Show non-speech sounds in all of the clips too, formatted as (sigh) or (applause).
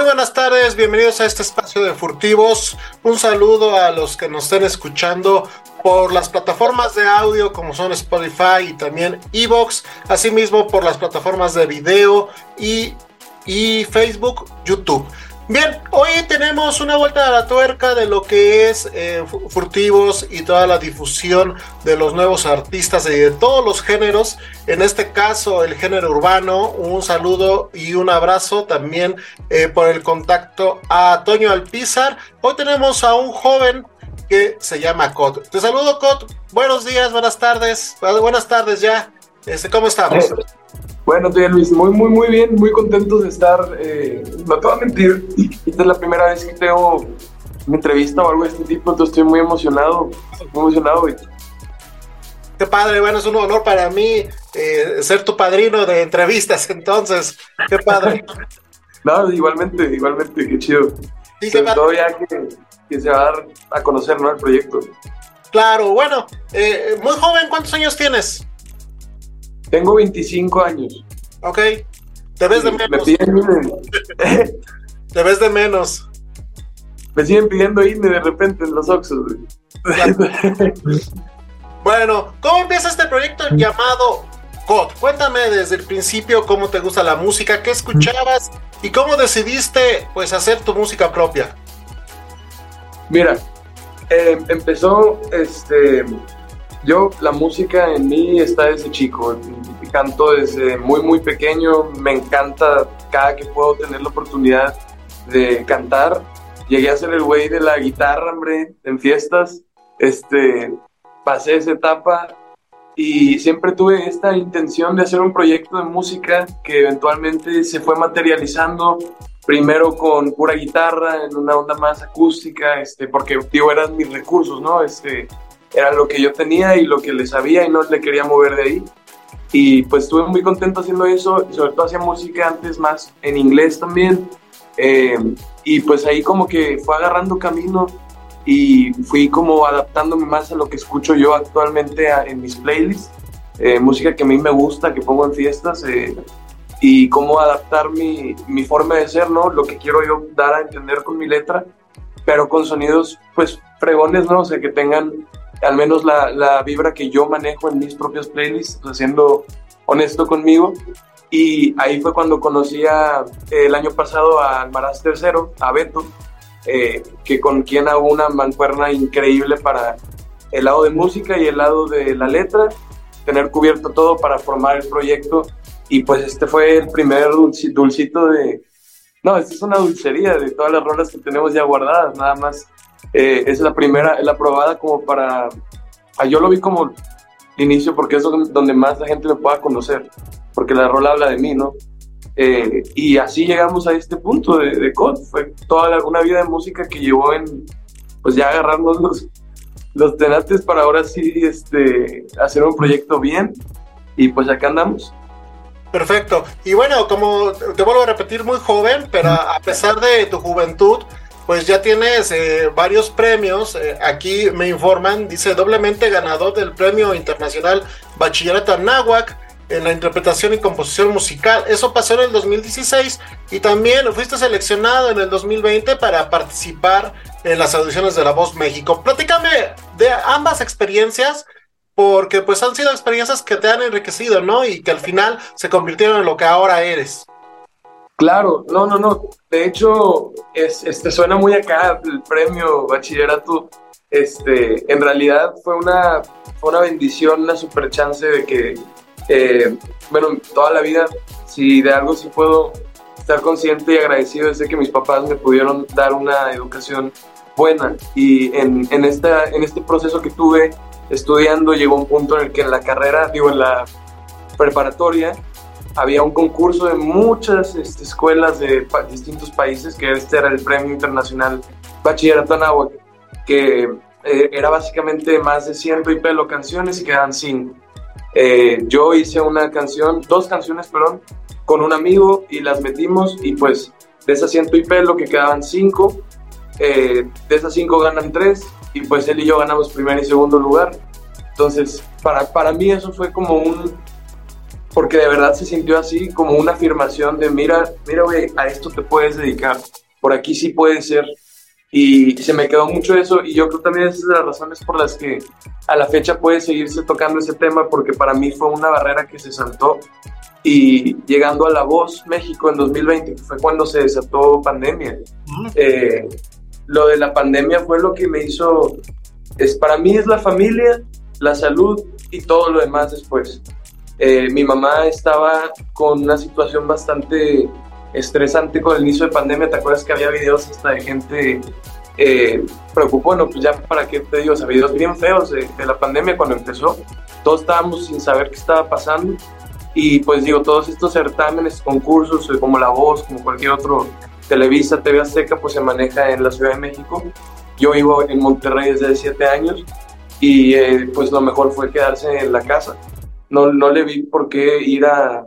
Muy buenas tardes, bienvenidos a este espacio de furtivos. Un saludo a los que nos estén escuchando por las plataformas de audio como son Spotify y también Evox, asimismo por las plataformas de video y, y Facebook, YouTube. Bien, hoy tenemos una vuelta a la tuerca de lo que es eh, Furtivos y toda la difusión de los nuevos artistas y de todos los géneros. En este caso, el género urbano. Un saludo y un abrazo también eh, por el contacto a Toño Alpizar. Hoy tenemos a un joven que se llama Cot. Te saludo, Cot. Buenos días, buenas tardes. Buenas tardes ya. Este, ¿Cómo estamos? Bueno, tío Luis, muy, muy, muy bien, muy contentos de estar. Eh, no te voy a mentir, esta es la primera vez que tengo una entrevista o algo de este tipo, entonces estoy muy emocionado, muy emocionado. Güey. Qué padre, bueno, es un honor para mí eh, ser tu padrino de entrevistas, (laughs) entonces, qué padre. no, igualmente, igualmente, qué chido. Sí, Sobre todo ya que, que, se va a dar a conocer, ¿no? El proyecto. Claro, bueno, eh, muy joven, ¿cuántos años tienes? Tengo 25 años. Ok. Te ves de menos. Me piden (laughs) Te ves de menos. Me siguen pidiendo irme de repente en los Oxos. bueno, ¿cómo empieza este proyecto llamado COD? Cuéntame desde el principio cómo te gusta la música, qué escuchabas y cómo decidiste pues hacer tu música propia. Mira, eh, empezó este yo, la música en mí está desde chico. Canto desde muy, muy pequeño. Me encanta cada que puedo tener la oportunidad de cantar. Llegué a ser el güey de la guitarra, hombre, en fiestas. Este, pasé esa etapa y siempre tuve esta intención de hacer un proyecto de música que eventualmente se fue materializando primero con pura guitarra en una onda más acústica, este, porque tío eran mis recursos, ¿no? Este, era lo que yo tenía y lo que le sabía y no le quería mover de ahí. Y pues estuve muy contento haciendo eso, y sobre todo hacía música antes más en inglés también. Eh, y pues ahí como que fue agarrando camino y fui como adaptándome más a lo que escucho yo actualmente en mis playlists. Eh, música que a mí me gusta, que pongo en fiestas. Eh, y cómo adaptar mi, mi forma de ser, ¿no? Lo que quiero yo dar a entender con mi letra, pero con sonidos pues fregones, ¿no? O sea, que tengan al menos la, la vibra que yo manejo en mis propios playlists, siendo honesto conmigo. Y ahí fue cuando conocí a, el año pasado a Almaraz Tercero, a Beto, eh, que con quien hago una mancuerna increíble para el lado de música y el lado de la letra, tener cubierto todo para formar el proyecto. Y pues este fue el primer dulcito de... No, esta es una dulcería de todas las rolas que tenemos ya guardadas, nada más eh, es la primera, la probada como para, ah, yo lo vi como inicio porque es donde más la gente me pueda conocer, porque la rola habla de mí, ¿no? Eh, y así llegamos a este punto de, de COD, fue toda una vida de música que llevó en, pues ya agarrarnos los, los tenates para ahora sí este, hacer un proyecto bien y pues acá andamos. Perfecto. Y bueno, como te vuelvo a repetir, muy joven, pero a pesar de tu juventud, pues ya tienes eh, varios premios. Eh, aquí me informan, dice doblemente ganador del Premio Internacional Bachillerato Anáhuac en la interpretación y composición musical. Eso pasó en el 2016 y también fuiste seleccionado en el 2020 para participar en las audiciones de La Voz México. Platícame de ambas experiencias porque pues han sido experiencias que te han enriquecido, ¿no? Y que al final se convirtieron en lo que ahora eres. Claro, no, no, no. De hecho, es, este, suena muy acá el premio bachillerato. Este, en realidad fue una, una bendición, una super chance de que, eh, bueno, toda la vida, si de algo sí puedo estar consciente y agradecido de que mis papás me pudieron dar una educación buena y en, en, esta, en este proceso que tuve estudiando llegó un punto en el que en la carrera, digo, en la preparatoria, había un concurso de muchas este, escuelas de distintos países, que este era el Premio Internacional Bachillerato Anáhuac, que eh, era básicamente más de 100 y pelo canciones y quedaban 5. Eh, yo hice una canción, dos canciones, perdón, con un amigo y las metimos y pues de esas 100 y pelo que quedaban 5, eh, de esas 5 ganan 3 y pues él y yo ganamos primer y segundo lugar. Entonces, para, para mí eso fue como un, porque de verdad se sintió así, como una afirmación de, mira, mira, güey, a esto te puedes dedicar, por aquí sí puede ser. Y se me quedó mucho eso y yo creo también esas son las razones por las que a la fecha puede seguirse tocando ese tema porque para mí fue una barrera que se saltó y llegando a La Voz México en 2020, que fue cuando se desató pandemia, eh, lo de la pandemia fue lo que me hizo, es, para mí es la familia, la salud y todo lo demás después. Eh, mi mamá estaba con una situación bastante estresante con el inicio de pandemia. ¿Te acuerdas que había videos hasta de gente eh, preocupó? Bueno, pues ya para qué te digo, o sea, videos bien feos de, la pandemia cuando empezó. Todos estábamos sin saber qué estaba pasando. Y pues digo, todos estos certámenes, concursos, eh, como La Voz, como cualquier otro Televisa, TV Azteca, pues se maneja en la Ciudad de México. Yo vivo en Monterrey desde siete años y eh, pues lo mejor fue quedarse en la casa. No, no le vi por qué ir a,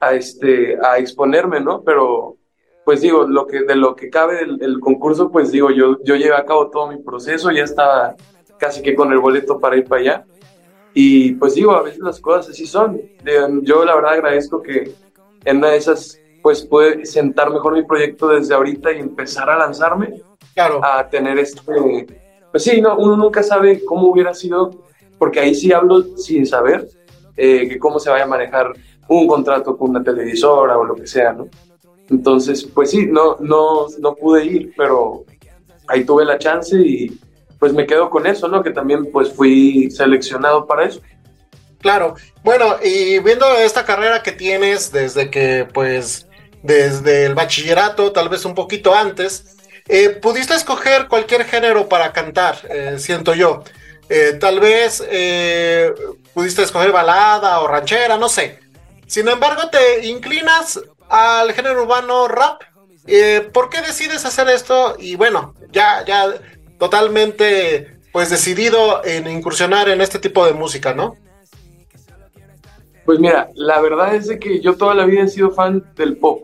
a, este, a exponerme, ¿no? Pero, pues digo, lo que, de lo que cabe del, concurso, pues digo, yo, yo llevé a cabo todo mi proceso, ya estaba casi que con el boleto para ir para allá. Y pues digo, a veces las cosas así son. Yo la verdad agradezco que en una de esas, pues pude sentar mejor mi proyecto desde ahorita y empezar a lanzarme. Claro. A tener este... Pues sí, no, uno nunca sabe cómo hubiera sido, porque ahí sí hablo sin saber eh, que cómo se vaya a manejar un contrato con una televisora o lo que sea, ¿no? Entonces, pues sí, no, no, no pude ir, pero ahí tuve la chance y pues me quedo con eso, ¿no? Que también pues fui seleccionado para eso. Claro, bueno, y viendo esta carrera que tienes desde que pues desde el bachillerato, tal vez un poquito antes, eh, pudiste escoger cualquier género para cantar, eh, siento yo. Tal vez pudiste escoger balada o ranchera, no sé. Sin embargo, te inclinas al género urbano rap. Eh, ¿Por qué decides hacer esto? Y bueno, ya, ya totalmente pues decidido en incursionar en este tipo de música, ¿no? Pues mira, la verdad es de que yo toda la vida he sido fan del pop.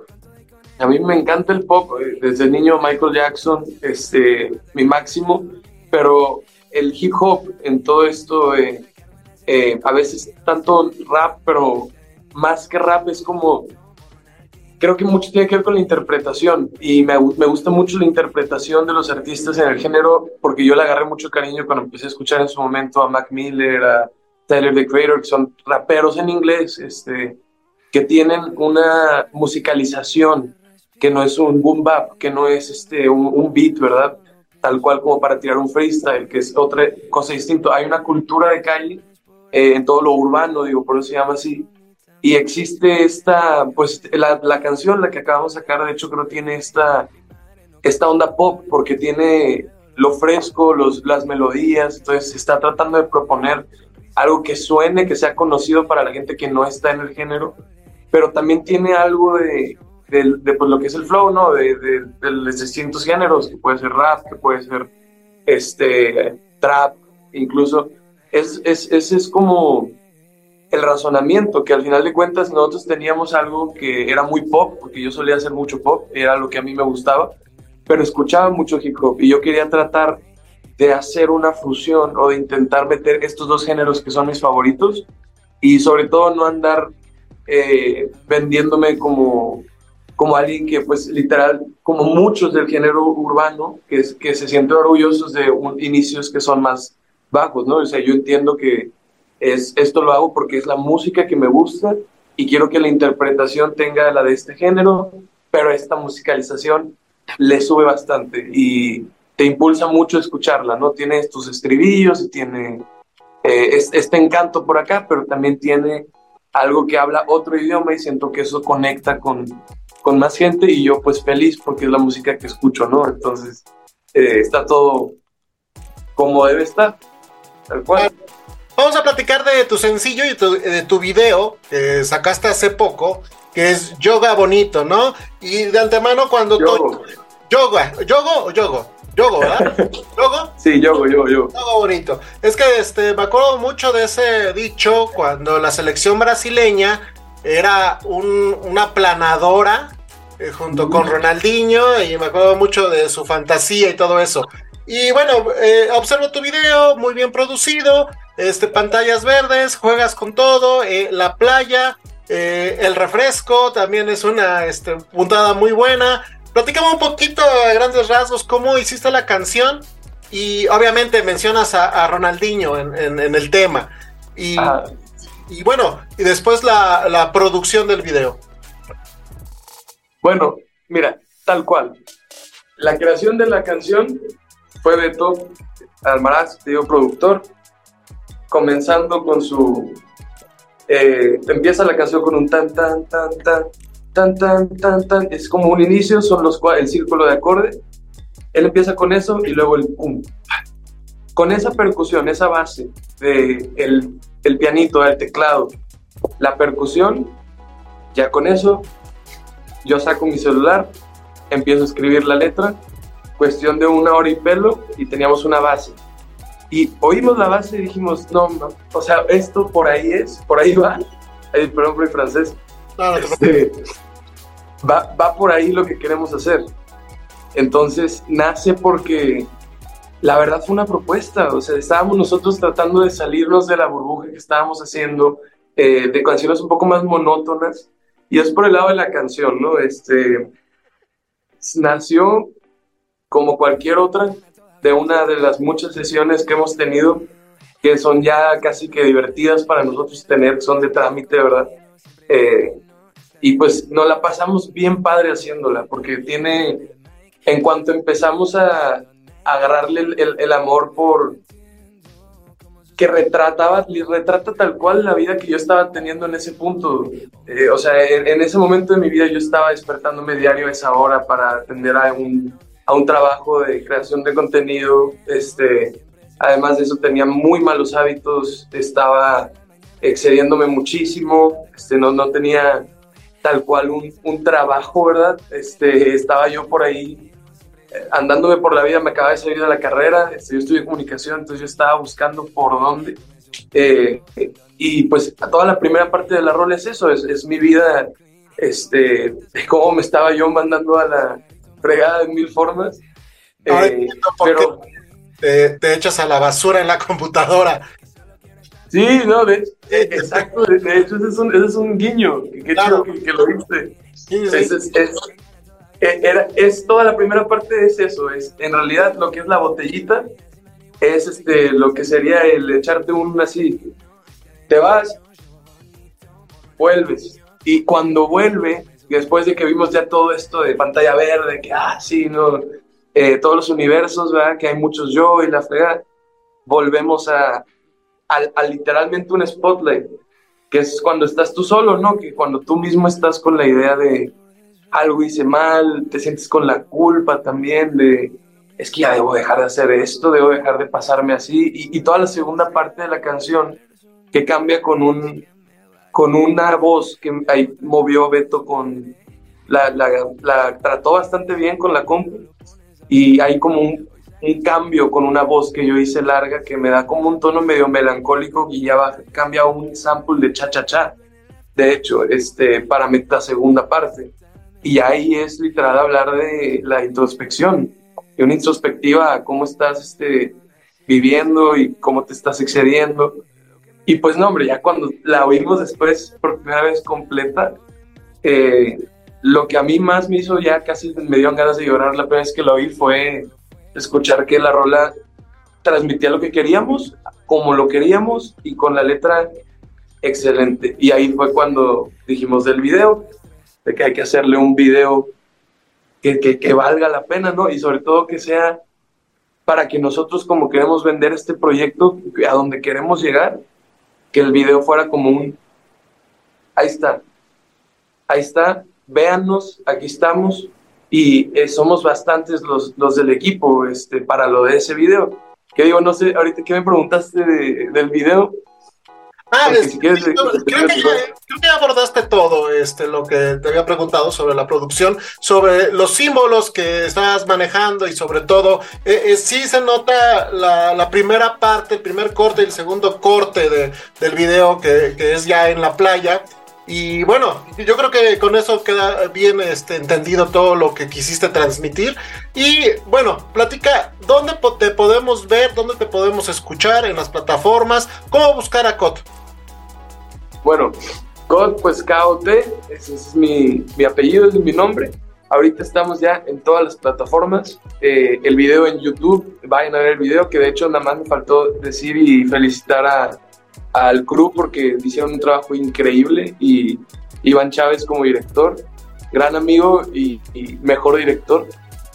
A mí me encanta el pop, eh, desde niño Michael Jackson, este, mi máximo, pero el hip hop en todo esto, eh, a veces tanto rap, pero más que rap es como, creo que mucho tiene que ver con la interpretación y me, me, gusta mucho la interpretación de los artistas en el género porque yo le agarré mucho cariño cuando empecé a escuchar en su momento a Mac Miller, a Tyler the Creator, que son raperos en inglés, este, que tienen una musicalización que no es un boom bap, que no es este, un, beat, ¿verdad? Tal cual como para tirar un freestyle, que es otra cosa distinta. Hay una cultura de calle eh, en todo lo urbano, digo, por eso se llama así, y existe esta, pues la, la, canción, la que acabamos de sacar, de hecho creo tiene esta, esta onda pop, porque tiene lo fresco, los, las melodías, entonces está tratando de proponer algo que suene, que sea conocido para la gente que no está en el género, pero también tiene algo de, de, pues, lo que es el flow, ¿no? De, de, de, distintos géneros, que puede ser rap, que puede ser este, trap, incluso. Es, es, es, es como el razonamiento, que al final de cuentas nosotros teníamos algo que era muy pop, porque yo solía hacer mucho pop, era lo que a mí me gustaba, pero escuchaba mucho hip hop y yo quería tratar de hacer una fusión o de intentar meter estos dos géneros que son mis favoritos y sobre todo no andar eh, vendiéndome como, como alguien que pues literal, como muchos del género urbano, que, que se sienten orgullosos de inicios que son más bajos, ¿no? O sea, yo entiendo que es esto lo hago porque es la música que me gusta y quiero que la interpretación tenga la de este género, pero esta musicalización le sube bastante y te impulsa mucho escucharla, ¿no? Tiene estos estribillos y tiene eh, este encanto por acá, pero también tiene algo que habla otro idioma y siento que eso conecta con, con más gente y yo pues feliz porque es la música que escucho, ¿no? Entonces eh, está todo como debe estar, tal cual. Vamos a platicar de tu sencillo y de tu video que sacaste hace poco, que es Yoga Bonito, ¿no? Y de antemano cuando... Yogo. Yoga, ¿yogo o yogo? Yogo, ¿verdad? (laughs) ¿Yogo? Sí, yogo, yogo, yogo. Yogo bonito. Es que este, me acuerdo mucho de ese dicho cuando la selección brasileña era un, una planadora eh, junto con Ronaldinho y me acuerdo mucho de su fantasía y todo eso. Y bueno, eh, observo tu video, muy bien producido, este, pantallas verdes, juegas con todo, eh, la playa, el refresco también es una este, puntada muy buena. Platícame un poquito a grandes rasgos cómo hiciste la canción y obviamente mencionas a, Ronaldinho en, el tema. Y, y, bueno, y después la, la producción del video. Bueno, mira, tal cual. La creación de la canción fue Beto Almaraz, tío productor, comenzando con su... Eh, empieza la canción con un tan, tan, tan, tan, tan, tan, tan, tan. Es como un inicio, son los el círculo de acorde. Él empieza con eso y luego el pum. Con esa percusión, esa base de el, el pianito, el teclado, la percusión, ya con eso yo saco mi celular, empiezo a escribir la letra cuestión de una hora y pelo y teníamos una base. Y oímos la base y dijimos, no, o sea, esto por ahí es, por ahí va. (laughs) Ay, perdón por el francés. Este, va, va por ahí lo que queremos hacer. Entonces nace porque la verdad fue una propuesta, o sea, estábamos nosotros tratando de salirnos de la burbuja que estábamos haciendo, eh, de canciones un poco más monótonas, y es por el lado de la canción, ¿no? Este, nació como cualquier otra, de una de las muchas sesiones que hemos tenido, que son ya casi que divertidas para nosotros tener, son de trámite, ¿verdad? Eh, y pues nos la pasamos bien padre haciéndola, porque tiene, en cuanto empezamos a, agarrarle el, el, amor por que retrataba, retrata tal cual la vida que yo estaba teniendo en ese punto. Eh, o sea, en, en, ese momento de mi vida yo estaba despertándome diario a esa hora para atender a un, a un trabajo de creación de contenido. Este, además de eso tenía muy malos hábitos, estaba excediéndome muchísimo, este, no, no tenía tal cual un, un trabajo, ¿verdad? Este, estaba yo por ahí eh, andándome por la vida, me acababa de salir de la carrera, este, yo estudié comunicación, entonces yo estaba buscando por dónde. Eh, y pues toda la primera parte de la rol es eso, es, mi vida, este, cómo me estaba yo mandando a la, fregada de mil formas. Eh, pero te, echas a la basura en la computadora. Sí, no, de, eh, exacto, de, hecho ese es un, ese es un guiño, qué chido que, lo viste. Es, eh, era, es, toda la primera parte es eso, es en realidad lo que es la botellita, es este, lo que sería el echarte un así, te vas, vuelves, y cuando vuelve, después de que vimos ya todo esto de pantalla verde, que, ah, sí, no, eh, todos los universos, ¿verdad? Que hay muchos yo y la fregada, volvemos a, a, literalmente un spotlight, que es cuando estás tú solo, ¿no? Que cuando tú mismo estás con la idea de algo hice mal, te sientes con la culpa también de, es que ya debo dejar de hacer esto, debo dejar de pasarme así, y, y toda la segunda parte de la canción que cambia con un, con una voz que ahí movió Beto con la, la, trató bastante bien con la compu. Y hay como un, un, cambio con una voz que yo hice larga que me da como un tono medio melancólico y ya va, cambia un sample de cha cha cha. De hecho este para la segunda parte. Y ahí es literal hablar de la introspección. De una introspectiva a cómo estás este, viviendo y cómo te estás excediendo y pues no, hombre, ya cuando la oímos después por primera vez completa, eh, lo que a mí más me hizo ya casi me dio ganas de llorar la primera vez que la oí fue escuchar que la rola transmitía lo que queríamos, como lo queríamos y con la letra excelente. Y ahí fue cuando dijimos del video, de que hay que hacerle un video que, que, que valga la pena, ¿no? Y sobre todo que sea para que nosotros como queremos vender este proyecto, a donde queremos llegar, que el video fuera como un, ahí está, ahí está, véannos, aquí estamos y eh, somos bastantes los, los del equipo este, para lo de ese video. Que digo, no sé, ahorita que me preguntaste del video, Ah, creo, que ya, abordaste todo este, lo que te había preguntado sobre la producción, sobre los símbolos que estás manejando y sobre todo, eh, eh, sí se nota la, primera parte, el primer corte y el segundo corte de, del video que, que, es ya en la playa. Y bueno, yo creo que con eso queda bien este, entendido todo lo que quisiste transmitir. Y bueno, platica, ¿dónde te podemos ver? ¿Dónde te podemos escuchar? ¿En las plataformas? ¿Cómo buscar a Cot? Bueno, God, pues KOT, ese es mi, mi apellido, es mi nombre. Ahorita estamos ya en todas las plataformas. Eh, el video en YouTube, vayan a ver el video, que de hecho nada más me faltó decir y felicitar a, al crew porque hicieron un trabajo increíble y Iván Chávez como director, gran amigo y, y mejor director.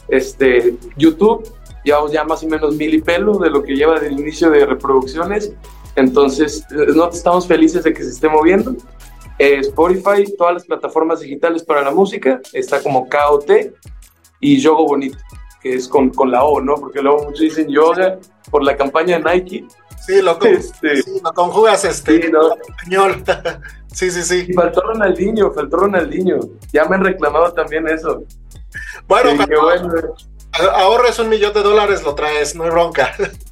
Este, YouTube, llevamos ya más o menos mil y pelo de lo que lleva del inicio de reproducciones entonces, no estamos felices de que se esté moviendo. Eh, Spotify, todas las plataformas digitales para la música, está como KOT y Yogo Bonito, que es con, con la O, ¿no? Porque luego muchos dicen yoga por la campaña de Nike. Sí, lo, este, sí, lo conjugas este, sí, ¿no? español. (laughs) sí, sí, sí. faltó Ronaldinho, faltó Ronaldinho. Ya me han reclamado también eso. Bueno, bueno. ahorres un millón de dólares, lo traes, no hay bronca. (laughs)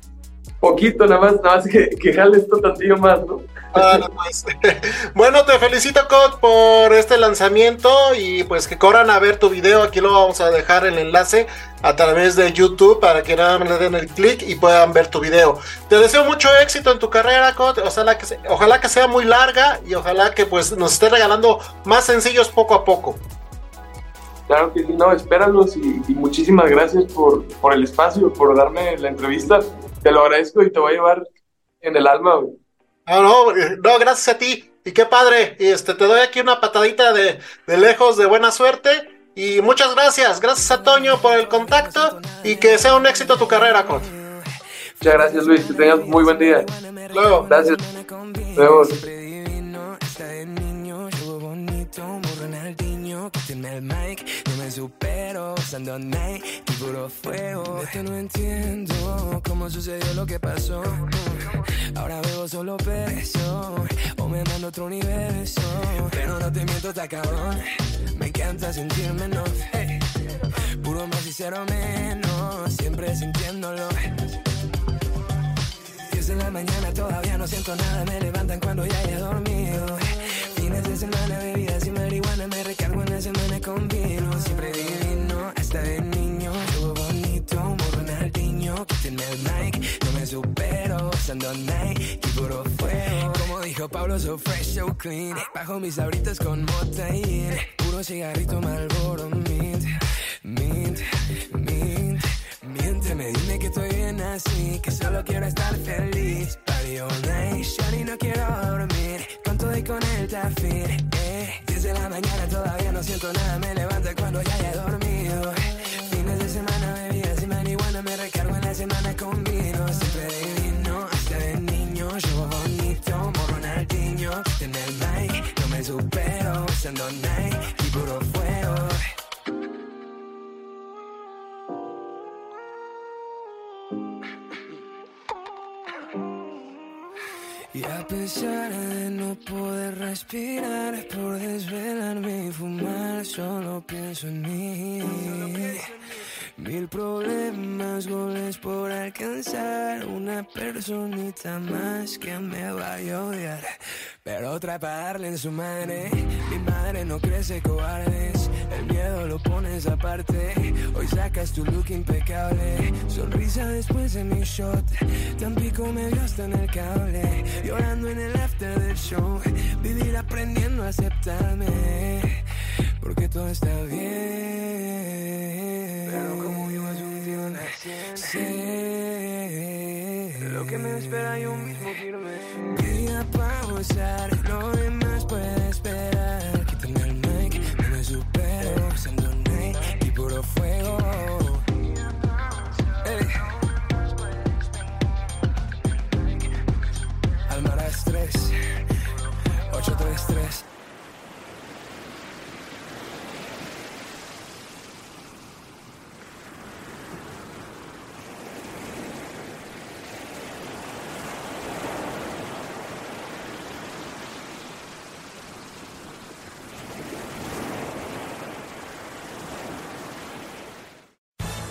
poquito nada más, nada más que, que jale esto tantillo más, ¿no? Ah, pues. (laughs) bueno, te felicito, Cod, por este lanzamiento y pues que corran a ver tu video. Aquí lo vamos a dejar el enlace a través de YouTube para que nada más le den el clic y puedan ver tu video. Te deseo mucho éxito en tu carrera, Cod. Ojalá que, ojalá que sea muy larga y ojalá que pues nos esté regalando más sencillos poco a poco. Claro que sí, no, espéralos y, y muchísimas gracias por, por el espacio, por darme la entrevista te lo agradezco y te voy a llevar en el alma, güey. No, no, no, gracias a ti. Y qué padre. Y este, te doy aquí una patadita de, de lejos de buena suerte. Y muchas gracias. Gracias a Toño por el contacto. Y que sea un éxito tu carrera, Con. Muchas gracias, Luis. Que tengas muy buen día. Luego. Gracias. Luego. tiene el mic, no me supero, usando night y puro fuego. Esto no entiendo cómo sucedió lo que pasó. Ahora veo solo peso, o me mando otro universo. Pero no te miento, está cabrón. Me encanta sentirme menos, puro más y cero menos, siempre sintiéndolo. 10 de la mañana todavía no siento nada, me levantan cuando ya haya dormido. Fines de semana, bebidas y marihuana, me recargo en la semana con vino. Siempre divino, hasta de niño, todo bonito, morro niño que el mic. No me supero, usando Nike, y puro fuego. Como dijo Pablo, so fresh, so clean. Bajo mis abritos con motaín, puro cigarrito Malboro Mint, Mint, Mint. Miénteme, dime que estoy bien así, que solo quiero estar feliz. Party all night, y no quiero dormir, todo y con el tafir. Eh, 10 de la mañana todavía no siento nada, me levanta cuando ya haya dormido. Fines de semana bebidas y marihuana, me recargo en la semana con vino. Siempre divino, hasta de niño, yo bonito, morro en el mic, no me supero, usando night y puro fuego. Y a pesar de no poder respirar por desvelarme y fumar, solo pienso en mí. Mil problemas, goles por alcanzar, una personita más que me va a odiar. Pero otra para darle en su madre, mi madre no crece cobardes, el miedo lo pones aparte. Hoy sacas tu look impecable, sonrisa después de mi shot, Tampico me vio hasta en el cable, llorando en el after del show, vivir aprendiendo a aceptarme, porque todo está bien. Pero como vivo es un tío sé lo que me espera yo mismo firme. Quería pausar, lo demás puede esperar.